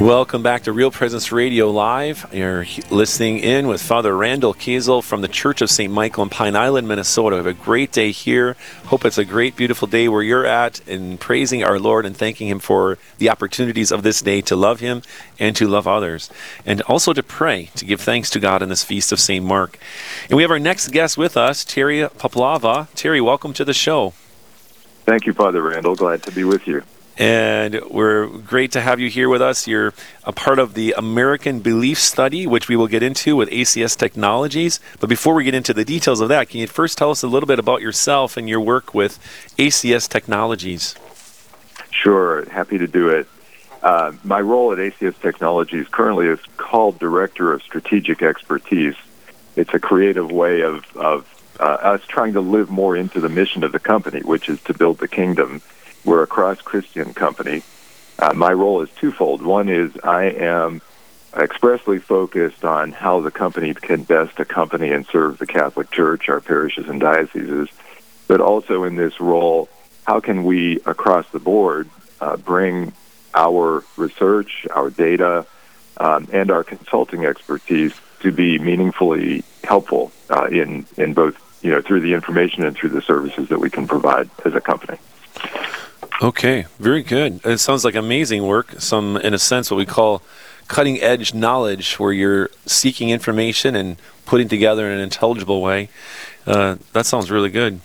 Welcome back to Real Presence Radio Live. You're listening in with Father Randall Kiesel from the Church of St. Michael in Pine Island, Minnesota. Have a great day here. Hope it's a great, beautiful day where you're at in praising our Lord and thanking Him for the opportunities of this day to love Him and to love others. And also to pray, to give thanks to God in this feast of St. Mark. And we have our next guest with us, Terry Poplava. Terry, welcome to the show. Thank you, Father Randall. Glad to be with you and we're great to have you here with us. You're a part of the American Belief Study, which we will get into with ACS Technologies. But before we get into the details of that, can you first tell us a little bit about yourself and your work with ACS Technologies? Sure, happy to do it. Uh, my role at ACS Technologies currently is called Director of Strategic Expertise. It's a creative way of, of uh, us trying to live more into the mission of the company, which is to build the kingdom we're a cross Christian company. Uh, my role is twofold. One is I am expressly focused on how the company can best accompany and serve the Catholic Church, our parishes and dioceses, but also in this role, how can we across the board uh, bring our research, our data, um, and our consulting expertise to be meaningfully helpful uh, in in both you know through the information and through the services that we can provide as a company. Okay, very good. It sounds like amazing work. Some, in a sense, what we call cutting edge knowledge, where you're seeking information and putting together in an intelligible way. Uh, that sounds really good.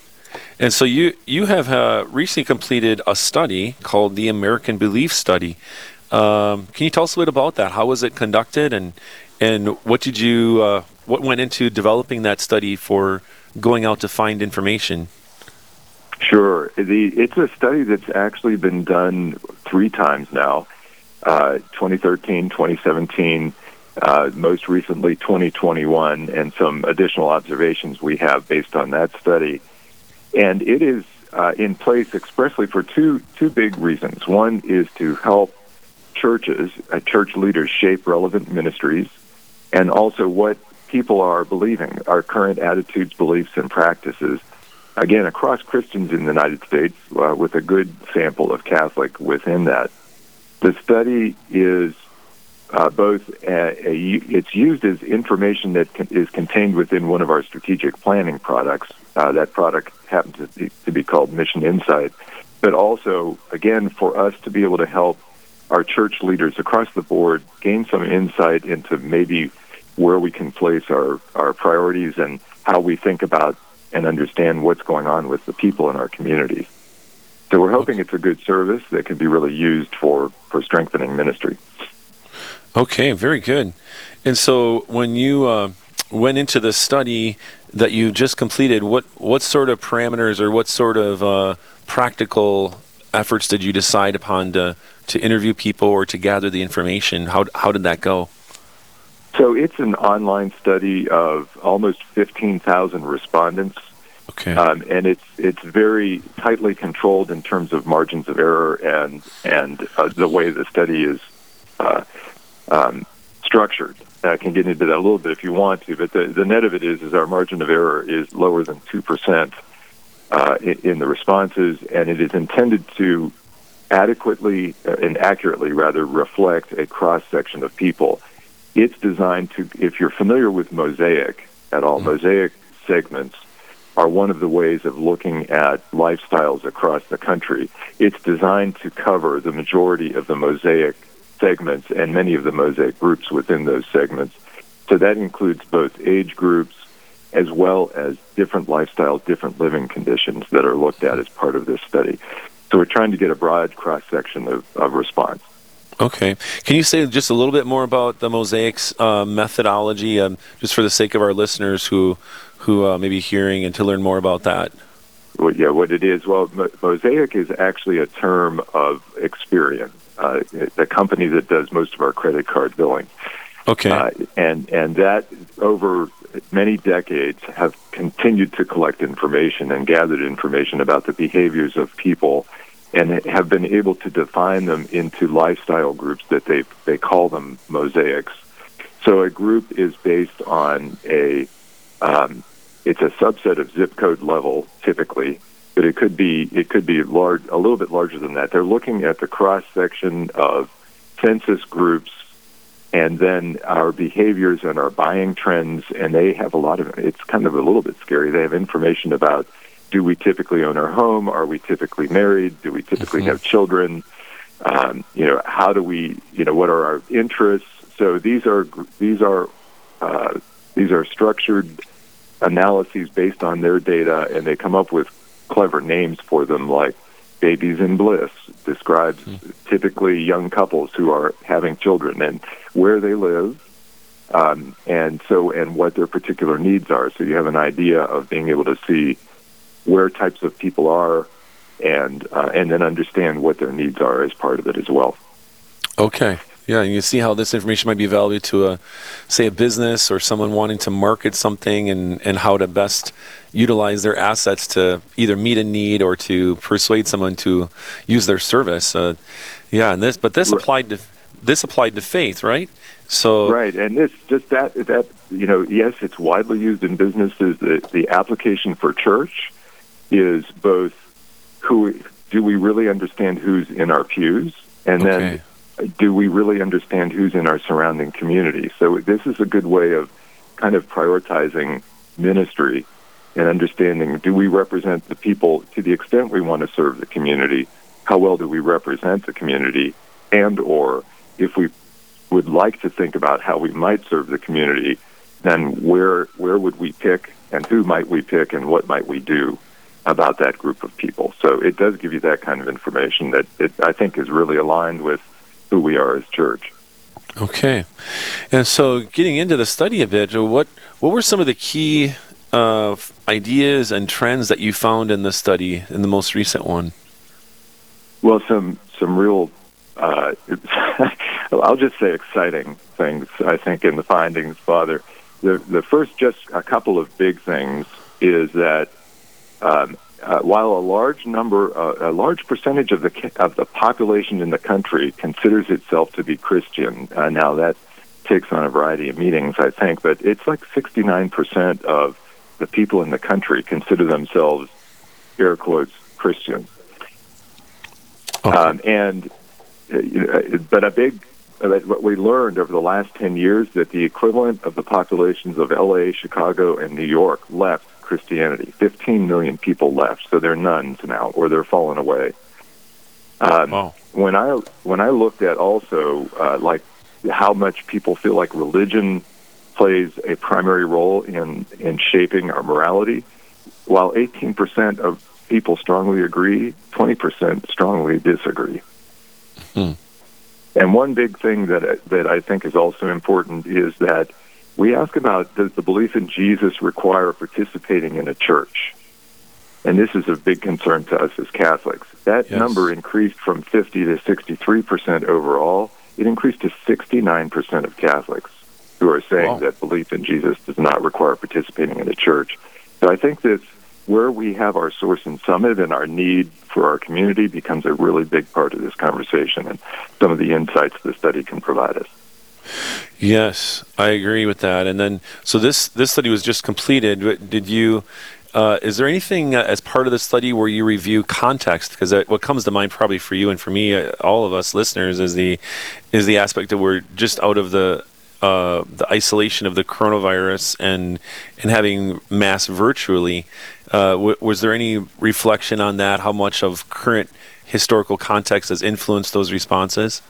And so you you have uh, recently completed a study called the American Belief Study. Um, can you tell us a bit about that? How was it conducted, and and what did you uh, what went into developing that study for going out to find information? Sure. The, it's a study that's actually been done three times now uh, 2013, 2017, uh, most recently 2021, and some additional observations we have based on that study. And it is uh, in place expressly for two, two big reasons. One is to help churches, uh, church leaders, shape relevant ministries, and also what people are believing, our current attitudes, beliefs, and practices again, across Christians in the United States, uh, with a good sample of Catholic within that. The study is uh, both a, a, it's used as information that is contained within one of our strategic planning products. Uh, that product happens to be, to be called Mission Insight, but also again for us to be able to help our church leaders across the board gain some insight into maybe where we can place our, our priorities and how we think about and understand what's going on with the people in our communities. So we're hoping it's a good service that can be really used for, for strengthening ministry. Okay, very good. And so when you uh, went into the study that you just completed, what, what sort of parameters or what sort of uh, practical efforts did you decide upon to, to interview people or to gather the information? How, how did that go? So it's an online study of almost 15,000 respondents. Okay. Um, and it's it's very tightly controlled in terms of margins of error and and uh, the way the study is uh, um, structured. I can get into that a little bit if you want to, but the, the net of it is is our margin of error is lower than two percent uh, in, in the responses, and it is intended to adequately uh, and accurately, rather, reflect a cross section of people it's designed to, if you're familiar with Mosaic at all, mm-hmm. Mosaic segments are one of the ways of looking at lifestyles across the country. It's designed to cover the majority of the Mosaic segments and many of the Mosaic groups within those segments. So that includes both age groups as well as different lifestyles, different living conditions that are looked at as part of this study. So we're trying to get a broad cross section of, of response. Okay. Can you say just a little bit more about the mosaics uh, methodology, um, just for the sake of our listeners who who uh, may be hearing and to learn more about that? Well, yeah, what it is. Well, mosaic is actually a term of Experian, uh, the company that does most of our credit card billing. Okay. Uh, and and that over many decades have continued to collect information and gathered information about the behaviors of people and have been able to define them into lifestyle groups that they they call them mosaics. So a group is based on a um, it's a subset of zip code level typically, but it could be it could be large a little bit larger than that. They're looking at the cross section of census groups and then our behaviors and our buying trends and they have a lot of it's kind of a little bit scary. They have information about do we typically own our home? Are we typically married? Do we typically mm-hmm. have children? Um, you know, how do we, you know, what are our interests? So these are these are uh, these are structured analyses based on their data, and they come up with clever names for them, like Babies in Bliss describes mm-hmm. typically young couples who are having children and where they live, um, and so and what their particular needs are. So you have an idea of being able to see where types of people are, and uh, and then understand what their needs are as part of it as well. Okay. Yeah, and you see how this information might be valuable to a, say, a business or someone wanting to market something, and, and how to best utilize their assets to either meet a need or to persuade someone to use their service. Uh, yeah, and this, but this right. applied to this applied to faith, right? So right, and this just that that you know, yes, it's widely used in businesses. The the application for church is both who do we really understand who's in our pews, and okay. then do we really understand who's in our surrounding community? So this is a good way of kind of prioritizing ministry and understanding do we represent the people to the extent we want to serve the community how well do we represent the community and or if we would like to think about how we might serve the community then where where would we pick and who might we pick and what might we do about that group of people. So it does give you that kind of information that it, I think is really aligned with who we are as church. Okay, and so getting into the study a bit, what what were some of the key uh, ideas and trends that you found in the study in the most recent one? Well, some some real, uh, I'll just say exciting things. I think in the findings, Father. The the first, just a couple of big things is that um, uh, while a large number, uh, a large percentage of the of the population in the country considers itself to be Christian, uh, now that takes on a variety of meanings, I think, but it's like 69% of the people in the country consider themselves, air quotes, Christian. Okay. Um, and uh, but a big what we learned over the last 10 years that the equivalent of the populations of LA, Chicago, and New York left Christianity. 15 million people left, so they're nones now, or they're fallen away. Um, wow. When I when I looked at also uh, like how much people feel like religion plays a primary role in in shaping our morality, while 18% of people strongly agree, 20% strongly disagree. Hmm. And one big thing that that I think is also important is that we ask about does the belief in Jesus require participating in a church? And this is a big concern to us as Catholics. That yes. number increased from 50 to 63% overall. It increased to 69% of Catholics who are saying wow. that belief in Jesus does not require participating in a church. So I think that where we have our source and Summit and our need for our community becomes a really big part of this conversation and some of the insights the study can provide us. Yes, I agree with that. And then, so this this study was just completed. Did you? Uh, is there anything uh, as part of the study where you review context? Because what comes to mind, probably for you and for me, uh, all of us listeners, is the is the aspect that we're just out of the uh, the isolation of the coronavirus and and having mass virtually. Uh, w- was there any reflection on that? How much of current historical context has influenced those responses?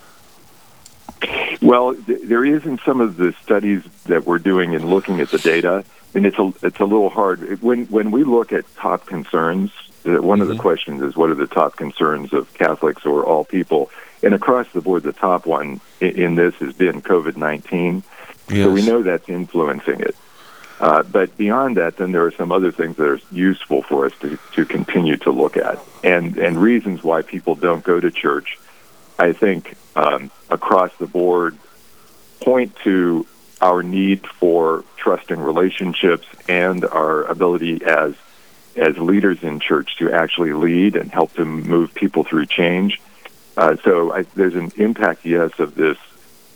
Well, th- there is in some of the studies that we're doing in looking at the data, and it's a it's a little hard when when we look at top concerns. Uh, one mm-hmm. of the mm-hmm. questions is what are the top concerns of Catholics or all people? And across the board, the top one in, in this has been COVID nineteen. Yes. So we know that's influencing it. Uh, but beyond that, then there are some other things that are useful for us to, to continue to look at, and and reasons why people don't go to church. I think um, across the board point to our need for trusting relationships and our ability as as leaders in church to actually lead and help to move people through change. Uh, so I, there's an impact, yes, of this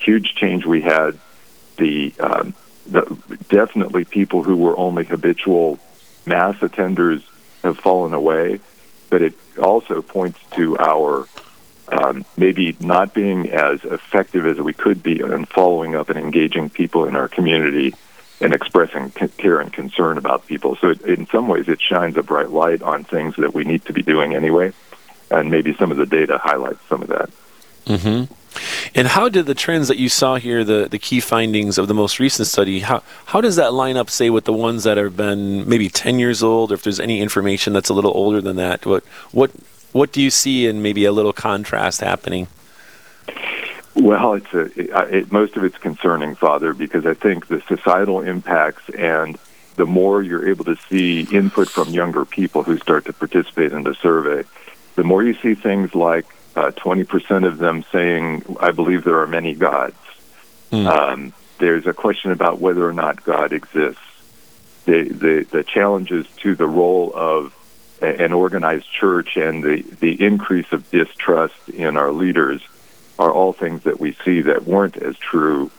huge change we had. The, um, the definitely people who were only habitual mass attenders have fallen away, but it also points to our um, maybe not being as effective as we could be in following up and engaging people in our community and expressing care and concern about people. So it, in some ways, it shines a bright light on things that we need to be doing anyway, and maybe some of the data highlights some of that. Mm-hmm. And how did the trends that you saw here, the, the key findings of the most recent study, how, how does that line up, say, with the ones that have been maybe 10 years old, or if there's any information that's a little older than that? What, what, what do you see in maybe a little contrast happening? Well, it's a, it, it, most of it's concerning, Father, because I think the societal impacts and the more you're able to see input from younger people who start to participate in the survey, the more you see things like uh, 20% of them saying, I believe there are many gods. Mm. Um, there's a question about whether or not God exists. The, the, the challenges to the role of an organized church and the, the increase of distrust in our leaders are all things that we see that weren't as true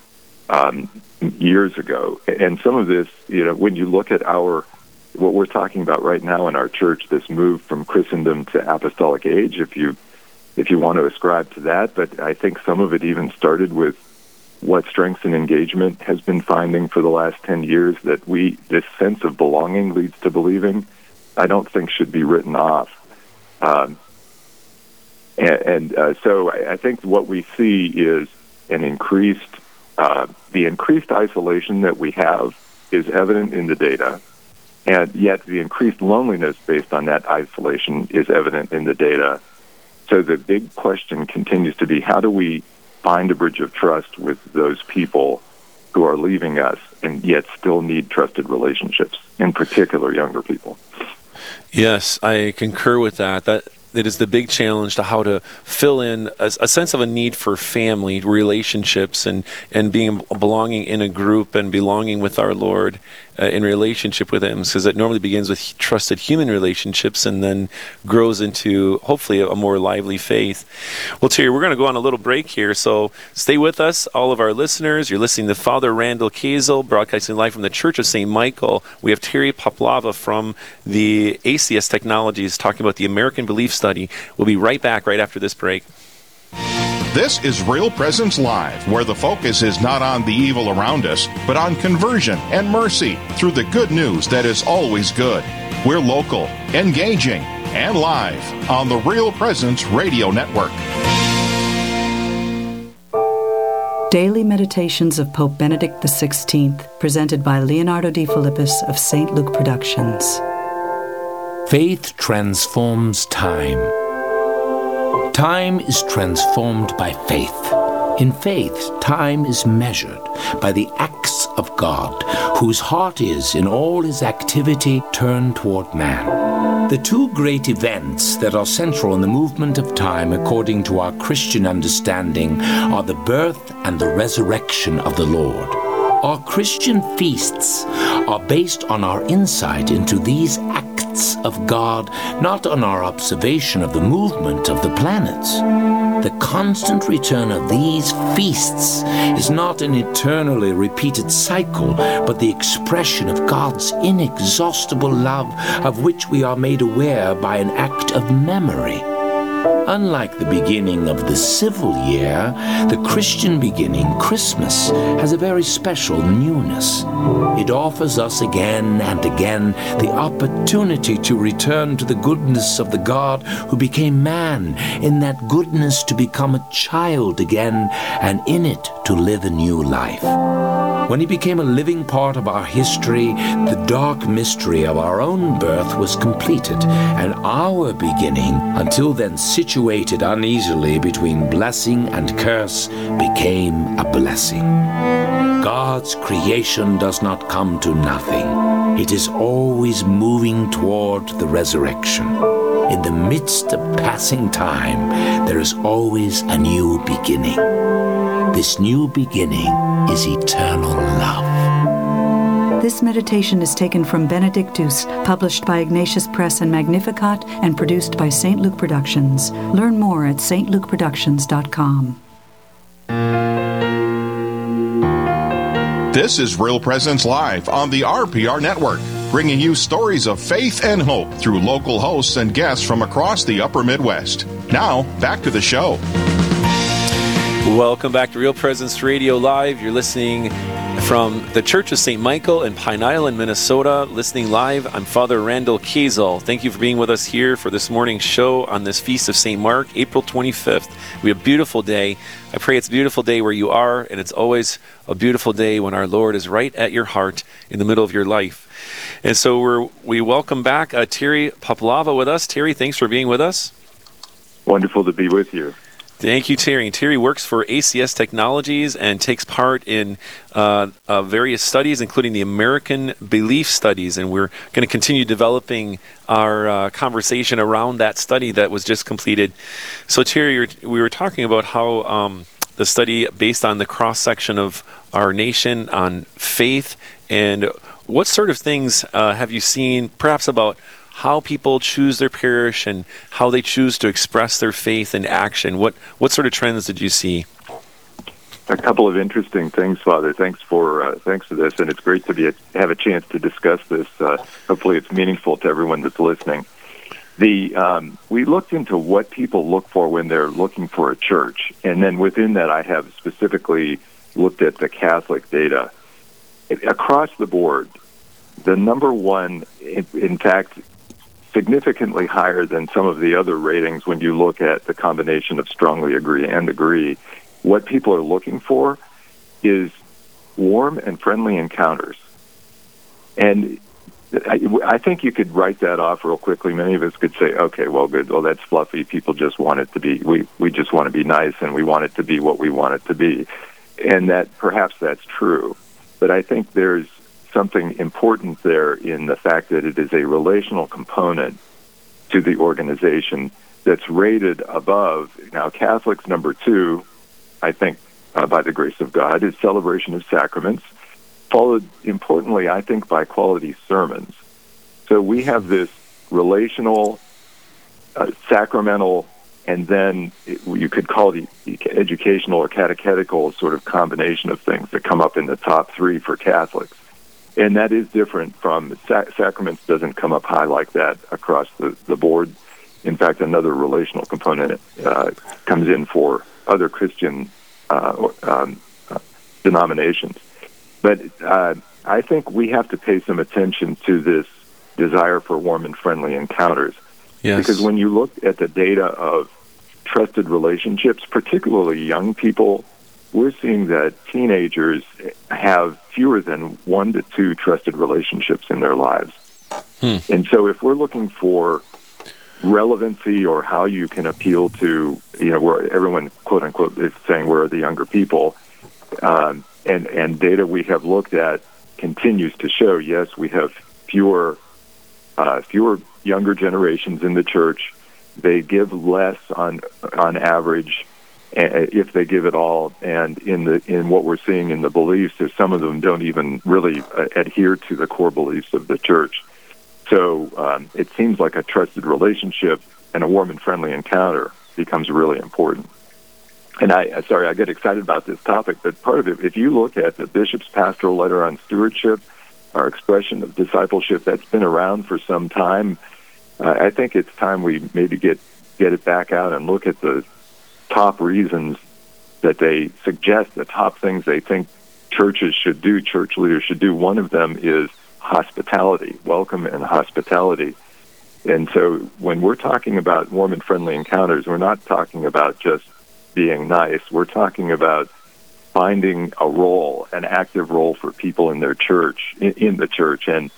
um, years ago. And some of this, you know, when you look at our what we're talking about right now in our church, this move from Christendom to apostolic age, if you if you want to ascribe to that, but I think some of it even started with what strengths and engagement has been finding for the last 10 years that we this sense of belonging leads to believing i don't think should be written off um, and, and uh, so I, I, think what we see is an increased uh, the increased isolation that we have is evident in the data and yet the increased loneliness based on that isolation is evident in the data so the big question continues to be how do we find a bridge of trust with those people who are leaving us and yet still need trusted relationships, in particular younger people? Yes, I concur with that. That it is the big challenge to how to fill in a, a, sense of a need for family relationships and and being belonging in a group and belonging with our Lord uh, in relationship with Him, because it normally begins with trusted human relationships and then grows into hopefully a, a more lively faith. Well, Terry, we're going to go on a little break here, so stay with us, all of our listeners. You're listening to Father Randall Kazel, broadcasting live from the Church of St. Michael. We have Terry Poplava from the ACS Technologies talking about the American Belief Study. We'll be right back right after this break. This is Real Presence Live, where the focus is not on the evil around us, but on conversion and mercy through the good news that is always good. We're local, engaging, and live on the Real Presence Radio Network. Daily Meditations of Pope Benedict XVI, presented by Leonardo Defilippis of St. Luke Productions. Faith transforms time. Time is transformed by faith. In faith, time is measured by the acts of God, whose heart is, in all his activity, turned toward man. The two great events that are central in the movement of time, according to our Christian understanding, are the birth and the resurrection of the Lord. Our Christian feasts are based on our insight into these acts of God, not on our observation of the movement of the planets. The constant return of these feasts is not an eternally repeated cycle, but the expression of God's inexhaustible love, of which we are made aware by an act of memory. Unlike the beginning of the civil year, the Christian beginning, Christmas, has a very special newness. It offers us again and again the opportunity to return to the goodness of the God who became man, in that goodness to become a child again, and in it to live a new life. When he became a living part of our history, the dark mystery of our own birth was completed, and our beginning, until then situated uneasily between blessing and curse, became a blessing. God's creation does not come to nothing. It is always moving toward the resurrection. In the midst of passing time, there is always a new beginning. This new beginning is eternal love. This meditation is taken from Benedictus, published by Ignatius Press and Magnificat, and produced by St. Luke Productions. Learn more at stlukeproductions.com. This is Real Presence Live on the RPR Network, bringing you stories of faith and hope through local hosts and guests from across the upper Midwest. Now, back to the show. Welcome back to Real Presence Radio Live. You're listening from the Church of St. Michael in Pine Island, Minnesota, listening live. I'm Father Randall Kazel. Thank you for being with us here for this morning's show on this Feast of St. Mark, April 25th. We have a beautiful day. I pray it's a beautiful day where you are, and it's always a beautiful day when our Lord is right at your heart in the middle of your life. And so we're, we welcome back uh, Terry Poplava with us. Terry, thanks for being with us. Wonderful to be with you. Thank you, Terry. Terry works for ACS Technologies and takes part in uh, uh, various studies, including the American Belief Studies. And we're going to continue developing our uh, conversation around that study that was just completed. So, Terry, we were talking about how um, the study, based on the cross section of our nation on faith, and what sort of things uh, have you seen, perhaps about how people choose their parish and how they choose to express their faith in action. What what sort of trends did you see? A couple of interesting things, Father. Thanks for uh, thanks for this, and it's great to be a, have a chance to discuss this. Uh, hopefully, it's meaningful to everyone that's listening. The um, we looked into what people look for when they're looking for a church, and then within that, I have specifically looked at the Catholic data across the board. The number one, in, in fact, significantly higher than some of the other ratings when you look at the combination of strongly agree and agree. What people are looking for is warm and friendly encounters. And I, think you could write that off real quickly. Many of us could say, okay, well, good. Well, that's fluffy. People just want it to be, we, we just want to be nice and we want it to be what we want it to be. And that perhaps that's true. But I think there's something important there in the fact that it is a relational component to the organization that's rated above. Now, Catholics number two, I think, uh, by the grace of God, is celebration of sacraments, followed importantly, I think, by quality sermons. So we have this relational, uh, sacramental, and then you could call it educational or catechetical sort of combination of things that come up in the top three for Catholics and that is different from sac- sacraments doesn't come up high like that across the, the board. In fact another relational component uh, comes in for other christian uh, um, uh, denominations. But uh, i think we have to pay some attention to this desire for warm and friendly encounters. Yes. because when you look at the data of trusted relationships particularly young people we're seeing that teenagers have fewer than one to two trusted relationships in their lives. Hmm. And so if we're looking for relevancy or how you can appeal to, you know, where everyone, quote unquote, is saying we're the younger people, um, and, and data we have looked at continues to show, yes, we have fewer, uh, fewer younger generations in the church. They give less on, on average if they give it all. And in the in what we're seeing in the beliefs, is some of them don't even really uh, adhere to the core beliefs of the church. So um, it seems like a trusted relationship and a warm and friendly encounter becomes really important. And I, uh, sorry, I get excited about this topic, but part of it, if you look at the bishop's pastoral letter on stewardship, our expression of discipleship, that's been around for some time. Uh, I think it's time we maybe get get it back out and look at the top reasons that they suggest, the top things they think churches should do, church leaders should do. One of them is hospitality, welcome and hospitality. And so when we're talking about warm and friendly encounters, we're not talking about just being nice. We're talking about finding a role, an active role for people in their church, in, the church, and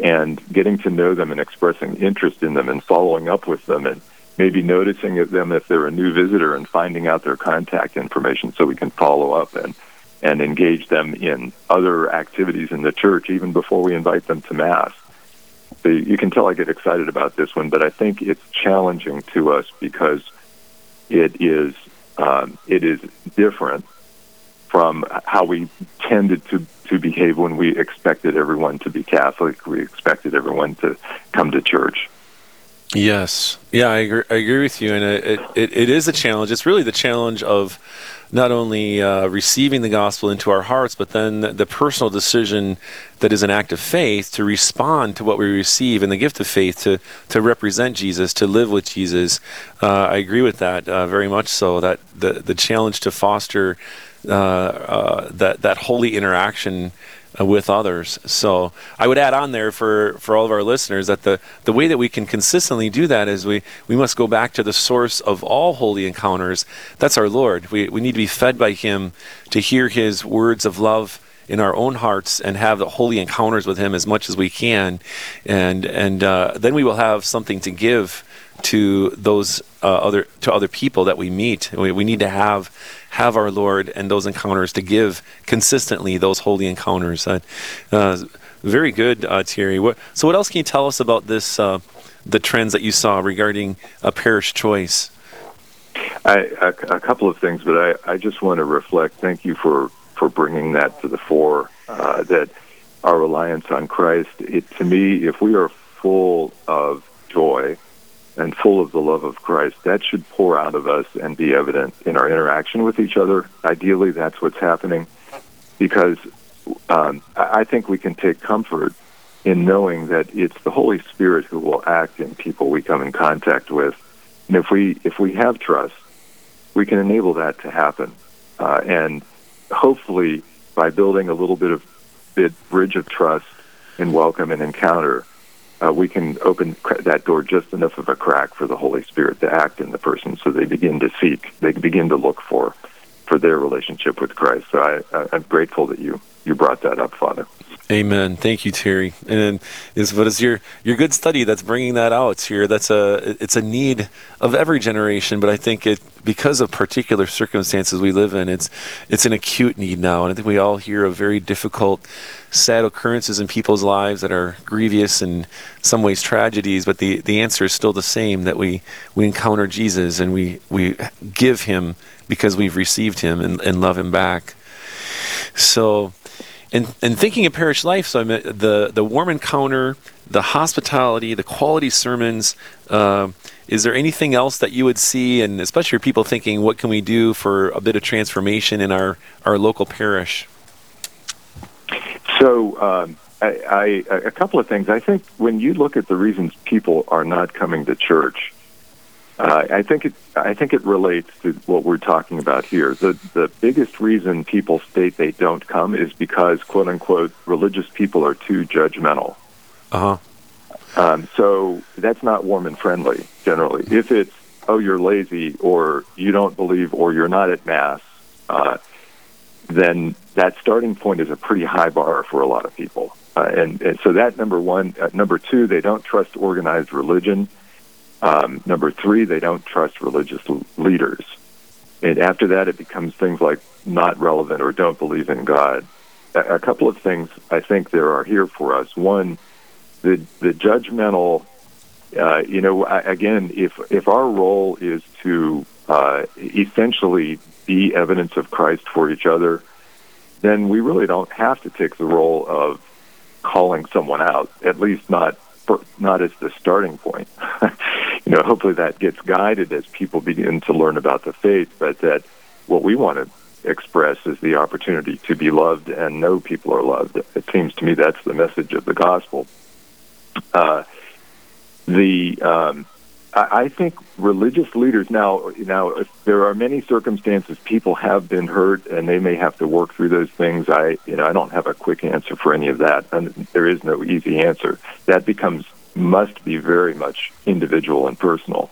and getting to know them and expressing interest in them and following up with them and maybe noticing them if they're a new visitor and finding out their contact information so we can follow up and and engage them in other activities in the church even before we invite them to mass. So you can tell I get excited about this one, but I think it's challenging to us because it is um, it is different from how we tended to to behave when we expected everyone to be Catholic. We expected everyone to come to church. Yes, yeah, I agree, I agree with you, and it, it, it is a challenge. It's really the challenge of not only uh, receiving the gospel into our hearts, but then the personal decision that is an act of faith to respond to what we receive and the gift of faith to to represent Jesus, to live with Jesus. Uh, I agree with that uh, very much. So that the the challenge to foster uh, uh, that that holy interaction with others. So I would add on there for, for all of our listeners that the, the way that we can consistently do that is we, we must go back to the source of all holy encounters. That's our Lord. We, we need to be fed by Him to hear His words of love in our own hearts and have the holy encounters with Him as much as we can, and and uh, then we will have something to give to those uh, other to other people that we meet. We, we need to have have our Lord and those encounters to give consistently those holy encounters. Uh, uh, very good, uh, Terry. What, so, what else can you tell us about this? Uh, the trends that you saw regarding a parish choice. I, a, a, couple of things, but I, I just want to reflect. Thank you for for bringing that to the fore. Uh, that our reliance on Christ. It, to me, if we are full of joy and full of the love of Christ, that should pour out of us and be evident in our interaction with each other. Ideally, that's what's happening because um, I think we can take comfort in knowing that it's the Holy Spirit who will act in people we come in contact with. And if we if we have trust, we can enable that to happen. Uh, and hopefully, by building a little bit of bit bridge of trust and welcome and encounter, uh, we can open that door just enough of a crack for the Holy Spirit to act in the person, so they begin to seek, they begin to look for, for their relationship with Christ. So I, I'm grateful that you you brought that up, Father. Amen. Thank you, Terry. And is what is your your good study that's bringing that out here? That's a it's a need of every generation, but I think it because of particular circumstances we live in, it's it's an acute need now. And I think we all hear of very difficult, sad occurrences in people's lives that are grievous and some ways tragedies. But the the answer is still the same: that we we encounter Jesus and we we give Him because we've received Him and, and love Him back. So and and thinking of parish life, so I the the warm encounter, the hospitality, the quality sermons. Uh, is there anything else that you would see, and especially people thinking, what can we do for a bit of transformation in our our local parish? So. Um, I, I, a couple of things. I think when you look at the reasons people are not coming to church, uh, I think it. I think it relates to what we're talking about here. The the biggest reason people state they don't come is because quote unquote religious people are too judgmental. Uh huh. Um, so that's not warm and friendly generally. If it's oh you're lazy or you don't believe or you're not at mass, uh, then that starting point is a pretty high bar for a lot of people. Uh, and, and so that number one. Uh, number two, they don't trust organized religion um, number three, they don't trust religious leaders. And after that, it becomes things like not relevant or don't believe in God. A, a couple of things I think there are here for us. One, the the judgmental. Uh, you know, again, if if our role is to uh, essentially be evidence of Christ for each other, then we really don't have to take the role of calling someone out. At least not not as the starting point. you know, hopefully that gets guided as people begin to learn about the faith, but that what we want to express is the opportunity to be loved and know people are loved. It seems to me that's the message of the gospel. Uh, the um, I think religious leaders now now there are many circumstances people have been hurt and they may have to work through those things. I you know I don't have a quick answer for any of that, and there is no easy answer. That becomes must be very much individual and personal.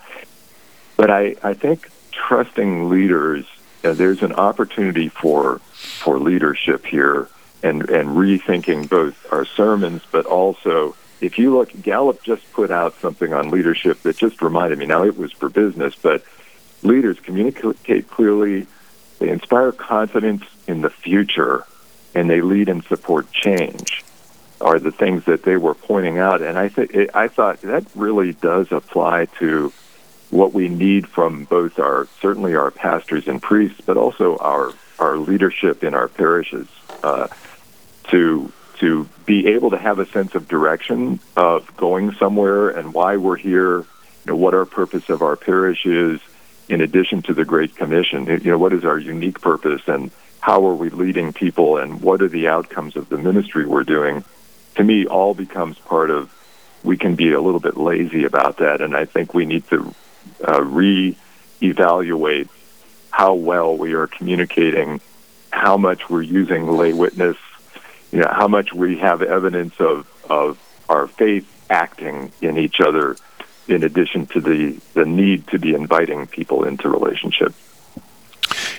But I I think trusting leaders uh, there's an opportunity for for leadership here and and rethinking both our sermons but also if you look, Gallup just put out something on leadership that just reminded me. Now, it was for business, but leaders communicate clearly, they inspire confidence in the future, and they lead and support change. Are the things that they were pointing out, and I think I thought that really does apply to what we need from both our certainly our pastors and priests, but also our our leadership in our parishes. Uh, to to be able to have a sense of direction of going somewhere and why we're here, you know, what our purpose of our parish is, in addition to the Great Commission. You know, what is our unique purpose and how are we leading people and what are the outcomes of the ministry we're doing? To me, all becomes part of. We can be a little bit lazy about that, and I think we need to uh, re-evaluate how well we are communicating, how much we're using lay witness, you know, how much we have evidence of of our faith acting in each other in addition to the, the need to be inviting people into relationship.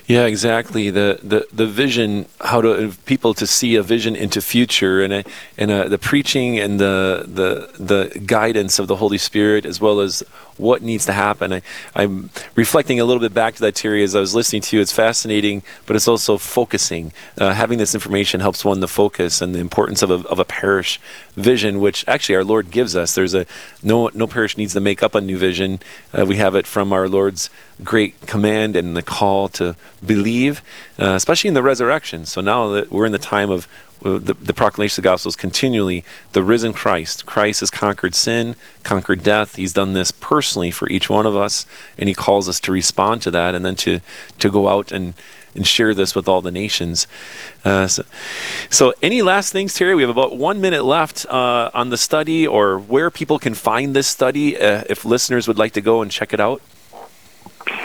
Yeah, exactly. The, the the vision, how to people to see a vision into future, and a, and a, the preaching and the the the guidance of the Holy Spirit, as well as what needs to happen. I, am reflecting a little bit back to that, Terry, as I was listening to you. It's fascinating, but it's also focusing. Uh, having this information helps one to focus and the importance of a, of a parish vision, which actually our Lord gives us. There's a no no parish needs to make up a new vision. Uh, we have it from our Lord's great command and the call to believe, uh, especially in the resurrection. So now that we're in the time of the, the, proclamation of the gospel is continually the risen Christ. Christ has conquered sin, conquered death. He's done this personally for each one of us, and he calls us to respond to that and then to, to go out and, and share this with all the nations. Uh, so, so, any last things, Terry? We have about one minute left uh, on the study or where people can find this study uh, if listeners would like to go and check it out.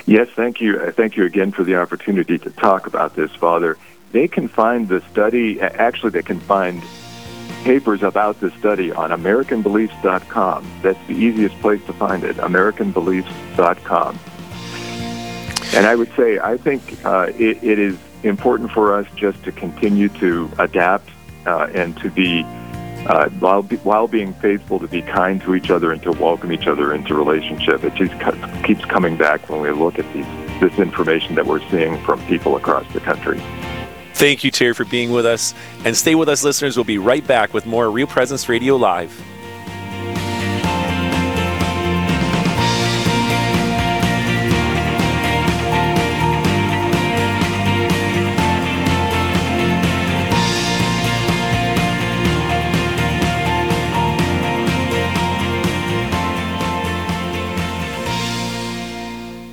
Yes, thank you. Uh, thank you again for the opportunity to talk about this, Father they can find the study, actually, they can find papers about the study on AmericanBeliefs.com. That's the easiest place to find it, AmericanBeliefs.com. And I would say, I think uh, it, it is important for us just to continue to adapt uh, and to be, uh, while, be, while being faithful, to be kind to each other and to welcome each other into relationship. It just keeps coming back when we look at these, this information that we're seeing from people across the country. Thank you, Terry, for being with us. And stay with us, listeners. We'll be right back with more Real Presence Radio Live.